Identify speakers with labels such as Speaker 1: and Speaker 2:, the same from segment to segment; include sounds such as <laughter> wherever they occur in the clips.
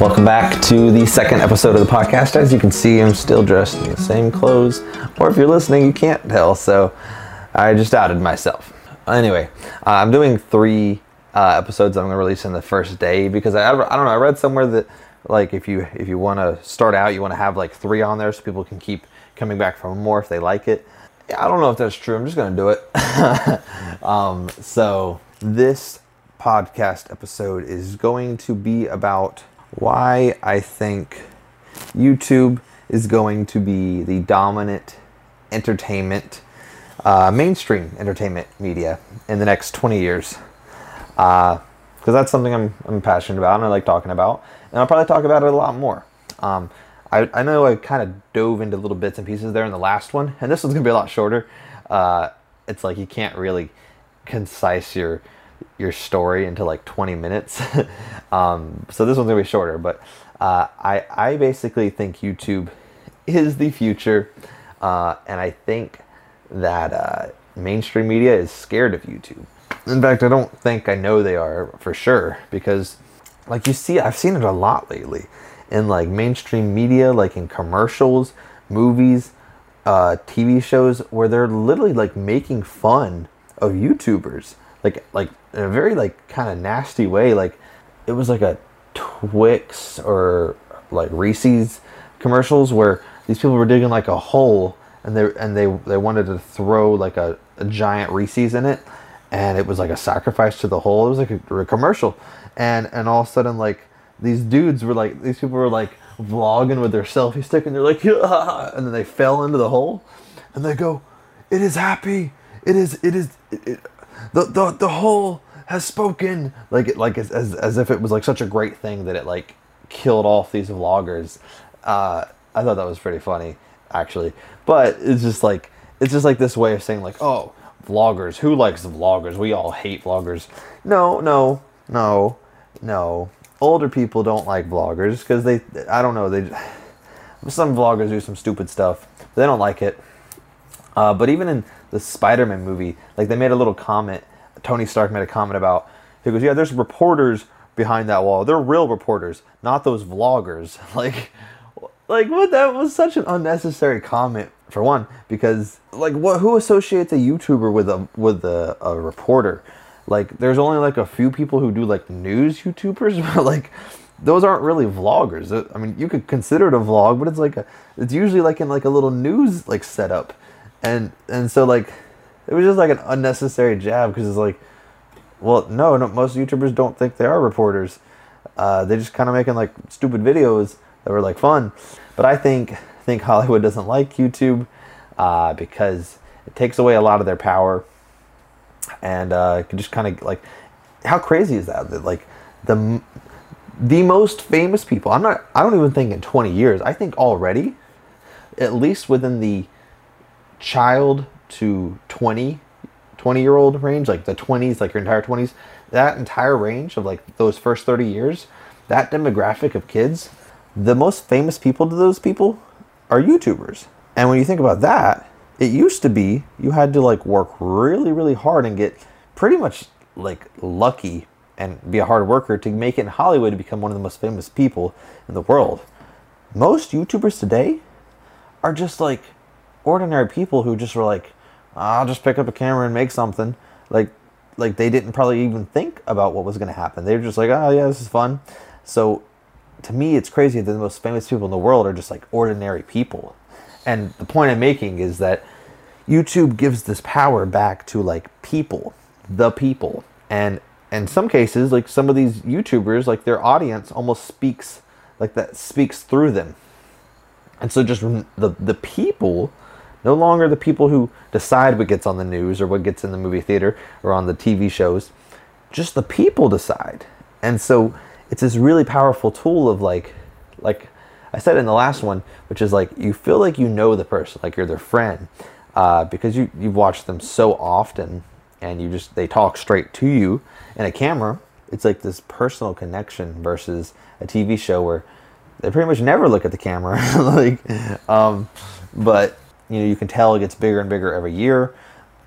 Speaker 1: Welcome back to the second episode of the podcast. As you can see, I'm still dressed in the same clothes, or if you're listening, you can't tell, so I just outed myself. Anyway, uh, I'm doing three uh, episodes I'm going to release in the first day because I, I don't know, I read somewhere that like if you if you want to start out, you want to have like three on there so people can keep coming back for more if they like it. I don't know if that's true. I'm just going to do it. <laughs> um, so this podcast episode is going to be about why I think YouTube is going to be the dominant entertainment, uh, mainstream entertainment media in the next 20 years. Because uh, that's something I'm, I'm passionate about and I like talking about. And I'll probably talk about it a lot more. Um, I, I know I kind of dove into little bits and pieces there in the last one, and this one's going to be a lot shorter. Uh, it's like you can't really concise your your story into like 20 minutes. <laughs> um, so this one's gonna be shorter, but uh, I, I basically think YouTube is the future. Uh, and I think that uh, mainstream media is scared of YouTube. In fact, I don't think I know they are for sure because, like, you see, I've seen it a lot lately in like mainstream media, like in commercials, movies, uh, TV shows, where they're literally like making fun of YouTubers like like in a very like kind of nasty way. Like it was like a Twix or like Reese's commercials where these people were digging like a hole and they and they they wanted to throw like a, a giant Reese's in it and it was like a sacrifice to the hole. It was like a, a commercial and and all of a sudden like these dudes were like these people were like vlogging with their selfie stick and they're like <laughs> and then they fell into the hole and they go it is happy it is it is it, it, the the the hole has spoken like it like as, as as if it was like such a great thing that it like killed off these vloggers. Uh, I thought that was pretty funny actually, but it's just like it's just like this way of saying like oh vloggers. Who likes vloggers? We all hate vloggers. No no no no. Older people don't like vloggers because they i don't know they <sighs> some vloggers do some stupid stuff they don't like it uh, but even in the Spider-Man movie, like they made a little comment. Tony Stark made a comment about. He goes, "Yeah, there's reporters behind that wall. They're real reporters, not those vloggers." <laughs> Like, like what? That was such an unnecessary comment for one, because like what? Who associates a YouTuber with a with a, a reporter? Like, there's only like a few people who do like news YouTubers, <laughs> but like those aren't really vloggers. I mean, you could consider it a vlog, but it's like a, it's usually like in like a little news like setup and and so like it was just like an unnecessary jab because it's like well no, no most youtubers don't think they are reporters. Uh, they just kind of making like stupid videos that were like fun. But i think think hollywood doesn't like youtube uh, because it takes away a lot of their power. And uh, just kind of like how crazy is that? That like the the most famous people i'm not i don't even think in 20 years i think already at least within the child to 20 20 year old range like the 20s like your entire 20s that entire range of like those first 30 years that demographic of kids the most famous people to those people are youtubers. And when you think about that it used to be you had to like work really really hard and get pretty much like lucky and be a hard worker to make it in hollywood to become one of the most famous people in the world. Most youtubers today are just like ordinary people who just were like, ah, I'll just pick up a camera and make something. Like, like they didn't probably even think about what was going to happen. They were just like, oh yeah, this is fun. So, to me, it's crazy that the most famous people in the world are just like ordinary people. And the point I'm making is that YouTube gives this power back to like people, the people, and in some cases, like some of these YouTubers, like their audience almost speaks like that speaks through them. And so just the the people no longer the people who decide what gets on the news or what gets in the movie theater or on the TV shows. Just the people decide. And so it's this really powerful tool of like, like I said in the last one, which is like you feel like you know the person, like you're their friend, uh, because you you've watched them so often, and you just they talk straight to you in a camera. It's like this personal connection versus a TV show where they pretty much never look at the camera. <laughs> like, um, but you know, you can tell it gets bigger and bigger every year.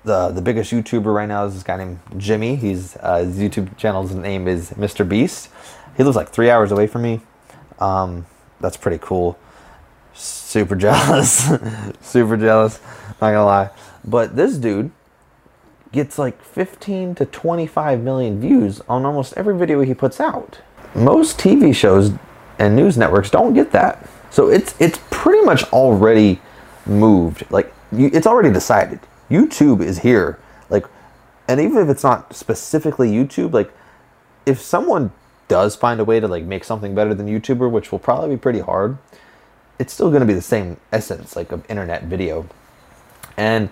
Speaker 1: The the biggest YouTuber right now is this guy named Jimmy. He's uh, his YouTube channel's name is Mr. Beast. He lives like three hours away from me. Um, that's pretty cool. Super <laughs> jealous. Super jealous. Not gonna lie. But this dude gets like 15 to 25 million views on almost every video he puts out. Most TV shows and news networks don't get that. So it's it's pretty much already moved. Like you, it's already decided. YouTube is here. Like and even if it's not specifically YouTube, like if someone does find a way to like make something better than YouTuber, which will probably be pretty hard, it's still going to be the same essence like of internet video. And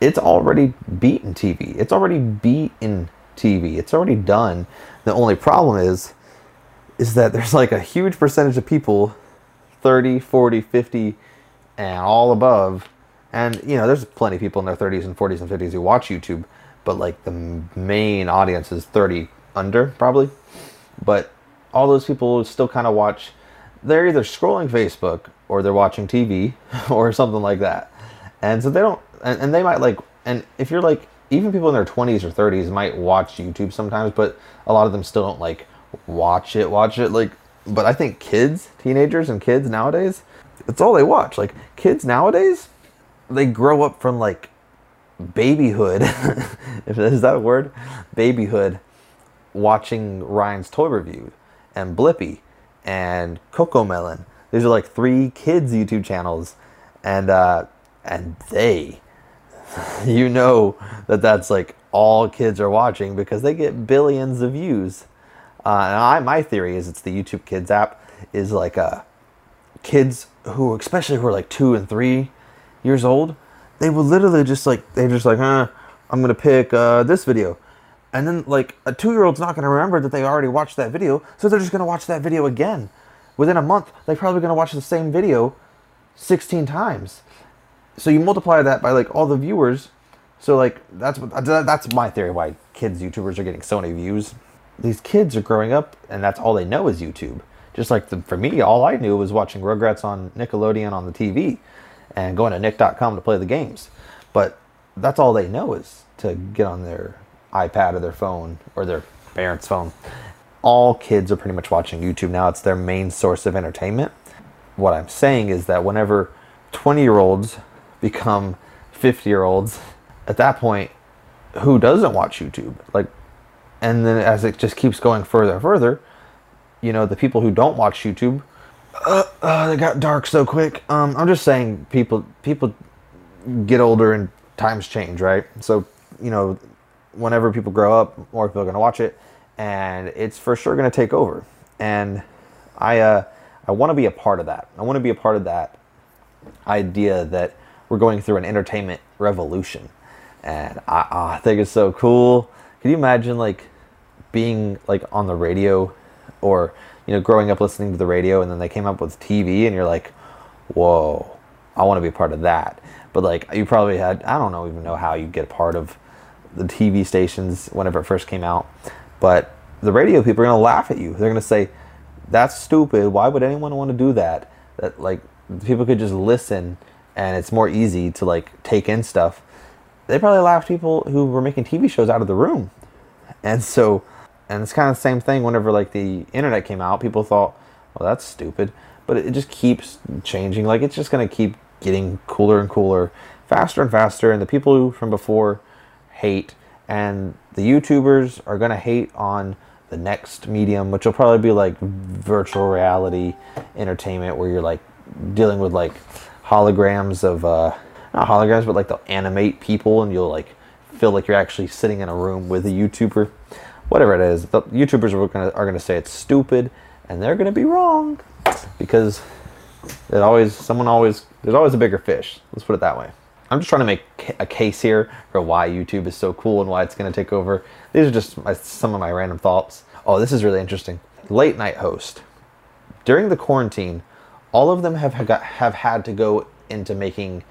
Speaker 1: it's already beaten TV. It's already beaten TV. It's already done. The only problem is is that there's like a huge percentage of people 30, 40, 50 and all above and you know there's plenty of people in their 30s and 40s and 50s who watch YouTube, but like the main audience is 30 under probably. But all those people still kind of watch they're either scrolling Facebook or they're watching TV <laughs> or something like that. And so they don't and, and they might like and if you're like even people in their 20s or 30s might watch YouTube sometimes, but a lot of them still don't like watch it, watch it. Like, but I think kids, teenagers, and kids nowadays, it's all they watch. Like, kids nowadays, they grow up from like babyhood, <laughs> if is that a word, babyhood, watching Ryan's toy review and Blippi and CoComelon. These are like three kids YouTube channels, and uh, and they <laughs> you know that that's like all kids are watching because they get billions of views. Uh, and I, my theory is it's the YouTube Kids app is like uh, kids who, especially who are like two and three years old, they will literally just like they're just like, huh, I'm gonna pick uh, this video, and then like a two year old's not gonna remember that they already watched that video, so they're just gonna watch that video again. Within a month, they're probably gonna watch the same video 16 times so you multiply that by like all the viewers. So like that's that's my theory why kids YouTubers are getting so many views. These kids are growing up and that's all they know is YouTube. Just like the, for me, all I knew was watching Rugrats on Nickelodeon on the TV and going to nick.com to play the games. But that's all they know is to get on their iPad or their phone or their parents' phone. All kids are pretty much watching YouTube now. It's their main source of entertainment. What I'm saying is that whenever 20 year olds become 50 year olds at that point who doesn't watch YouTube? Like, and then as it just keeps going further and further, you know, the people who don't watch YouTube, uh, uh, they got dark so quick. Um, I'm just saying, people people get older and times change, right? So, you know, whenever people grow up, more people are to watch it, and it's for sure to take over. And I uh, I want to be a part of that. I want to be a part of that idea that we're going through an entertainment revolution, and I, oh, I think it's so cool. Can you imagine like being like on the radio, or you know, growing up listening to the radio, and then they came up with TV, and you're like, whoa, I want to be part of that. But like you probably had, I don't know even know how you get a part of the TV stations whenever it first came out, but the radio people are gonna laugh at you. They're gonna say, "That's stupid. Why would anyone want to do that?" That like people could just listen and it's more easy to like take in stuff. They probably laughed people who were making TV shows out of the room. And so, and it's kind of the same thing whenever like the internet came out, people thought, well, that's stupid. But it just keeps changing. Like it's just going to keep getting cooler and cooler, faster and faster. And the people who from before hate, and the YouTubers are going to hate on the next medium, which will probably be like virtual reality entertainment, where you're like dealing with like holograms of uh, not holograms, but like they'll animate people, and you'll like feel like you're actually sitting in a room with a YouTuber. Whatever it is, the YouTubers are gonna are gonna say it's stupid, and they're gonna be wrong because it always someone always there's always a bigger fish. Let's put it that way. I'm just trying to make a case here for why YouTube is so cool and why it's going to take over. These are just my, some of my random thoughts. Oh, this is really interesting. Late night host. During the quarantine, all of them have have had to go into making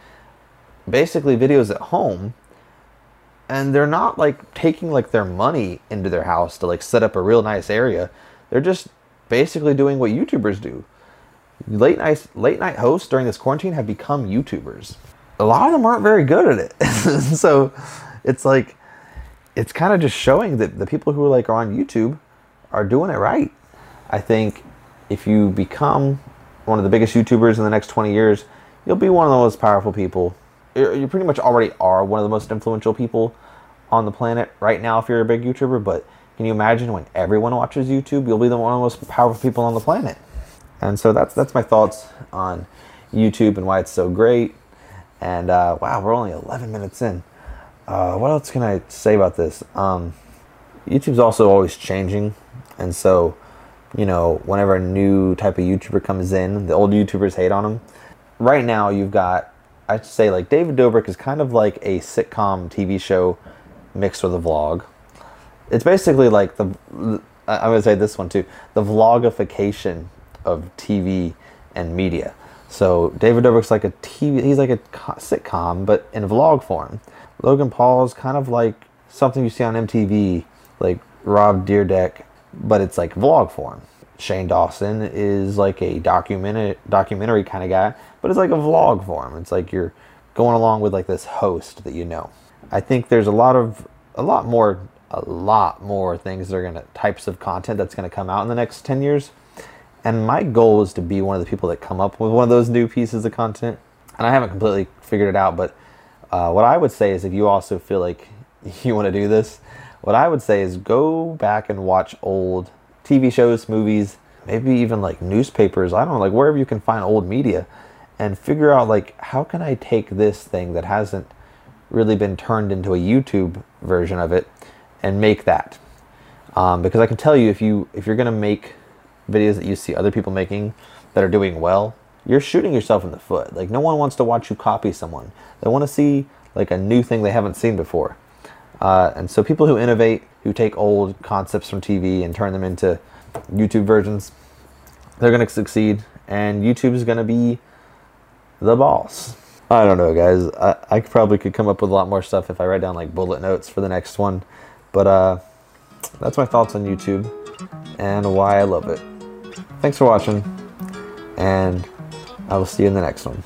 Speaker 1: basically videos at home and they're not like taking like their money into their house to like set up a real nice area. They're just basically doing what youtubers do. Late night late night hosts during this quarantine have become youtubers. A lot of them aren't very good at it. <laughs> So it's like it's kind of just showing that the people who are like are on youtube are doing it right. I think if you become one of the biggest YouTubers in the next 20 years, you'll be one of the most powerful people. You pretty much already are one of the most influential people on the planet right now if you're a big YouTuber, but can you imagine when everyone watches YouTube, you'll be the one of the most powerful people on the planet. And so that's that's my thoughts on YouTube and why it's so great. And uh, wow, we're only 11 minutes in. Uh, what else can I say about this? Um, YouTube's also always changing, and so you know, whenever a new type of YouTuber comes in, the old YouTubers hate on them. Right now, you've got I'd say like David Dobrik is kind of like a sitcom TV show mixed with a vlog. It's basically like the I'm gonna say this one too, the vlogification of TV and media. So David Dobrik's like a TV, he's like a sitcom, but in vlog form. Logan Paul is kind of like something you see on MTV, like Rob Dyrdek, but it's like vlog form. Shane Dawson is like a documentary documentary kind of guy, but it's like a vlog form. It's like you're going along with like this host that you know. I think there's a lot of a lot more a lot more things that are gonna types of content that's gonna come out in the next 10 years. And my goal is to be one of the people that come up with one of those new pieces of content. And I haven't completely figured it out, but uh, what I would say is if you also feel like <laughs> you want to do this, what I would say is go back and watch old TV shows, movies, maybe even like newspapers. I don't know, like wherever you can find old media and figure out like how can I take this thing that hasn't really been turned into a YouTube version of it and make that. Um, because I can tell you if you if you're gonna make videos that you see other people making that are doing well, you're shooting yourself in the foot. Like no one wants to watch you copy someone. They want to see like a new thing they haven't seen before. Uh, and so people who innovate, who take old concepts from TV and turn them into YouTube versions, they're going to succeed. And YouTube is going to be the boss. I don't know, guys. I, I probably could come up with a lot more stuff if I write down like bullet notes for the next one. But uh, that's my thoughts on YouTube and why I love it. Thanks for watching, and I will see you in the next one.